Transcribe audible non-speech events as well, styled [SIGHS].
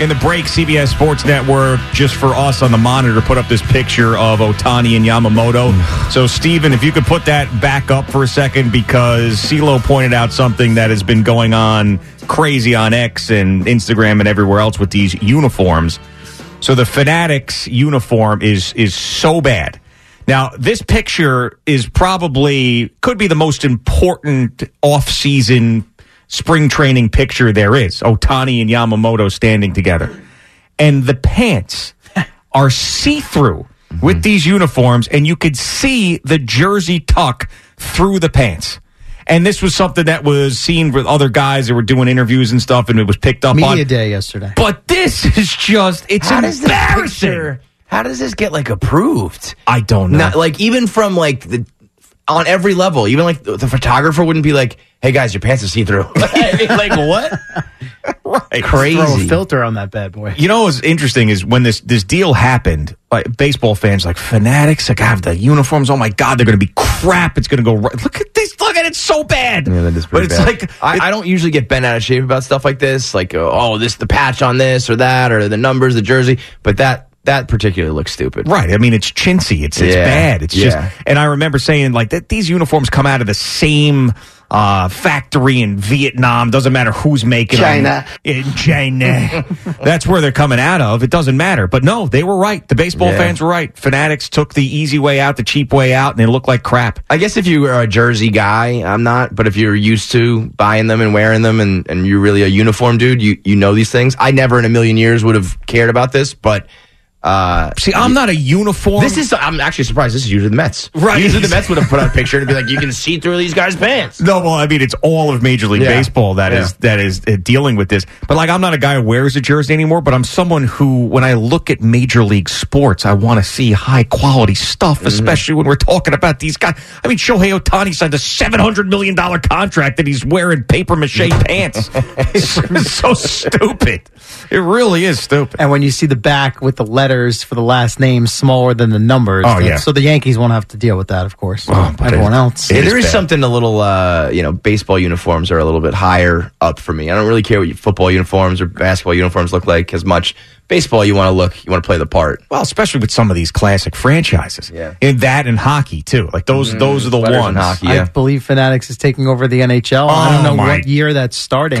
In the break, CBS Sports Network, just for us on the monitor, put up this picture of Ohtani and Yamamoto. [SIGHS] So, Steven, if you could put that back up for a second, because CeeLo pointed out something that has been going on crazy on X and Instagram and everywhere else with these uniforms. So, the Fanatics uniform is is so bad. Now, this picture is probably could be the most important off-season spring training picture there is. Ohtani and Yamamoto standing together. And the pants [LAUGHS] are see-through with mm-hmm. these uniforms and you could see the jersey tuck through the pants. And this was something that was seen with other guys that were doing interviews and stuff and it was picked up Media on. day yesterday. But this [LAUGHS] is just it's How does this embarrassing. picture? How does this get like approved? I don't know. Not like even from like the on every level. Even like the, the photographer wouldn't be like, "Hey guys, your pants are see through." [LAUGHS] [LAUGHS] Like what? right. Crazy. Throw a filter on that bad boy. You know what's interesting is when this this deal happened, like baseball fans like fanatics, like I have the uniforms. Oh my god, they're going to be crap. It's going to go right. Look at this. Look at it. So bad. Yeah, that is but it's bad. like I, I don't usually get bent out of shape about stuff like this, like oh, this the patch on this or that or the numbers, the jersey. But that that particularly looks stupid. Right. I mean, it's chintzy. It's it's Yeah. bad. It's Yeah. just. And I remember saying like that these uniforms come out of the same uh, factory in Vietnam. Doesn't matter who's making China. them. In China. [LAUGHS] That's where they're coming out of. It doesn't matter. But no, they were right. The baseball Yeah. fans were right. Fanatics took the easy way out, the cheap way out, and they look like crap. I guess if you are a jersey guy, I'm not. But if you're used to buying them and wearing them, and, and you're really a uniform dude, you you know these things. I never in a million years would have cared about this, but uh, See, I'm not a uniform. this is. I'm actually surprised. This is usually the Mets. Right. Usually the Mets would have put out a [LAUGHS] picture and be like, "You can see through these guys' pants." No, well, I mean, it's all of Major League Yeah. Baseball that is Yeah. that is uh, dealing with this. But like, I'm not a guy who wears a jersey anymore. But I'm someone who, when I look at Major League sports, I want to see high quality stuff, especially when we're talking about these guys. I mean, Shohei Ohtani signed a 700 million dollar contract that he's wearing paper mache [LAUGHS] pants. it's so stupid. It really is stupid. And when you see the back with the letters for the last name smaller than the numbers, Oh, yeah. So the Yankees won't have to deal with that, of course. Oh, Everyone it- else. it Yeah, is there is bad. something a little, uh, you know, baseball uniforms are a little bit higher up for me. I don't really care what your football uniforms or basketball uniforms look like as much. Baseball, you want to look, you want to play the part. Well, especially with some of these classic franchises. Yeah. And that and hockey too. Like those those are the Sweaters ones. and hockey, I believe Fanatics is taking over the NHL. I don't Oh, know my- what year that's starting.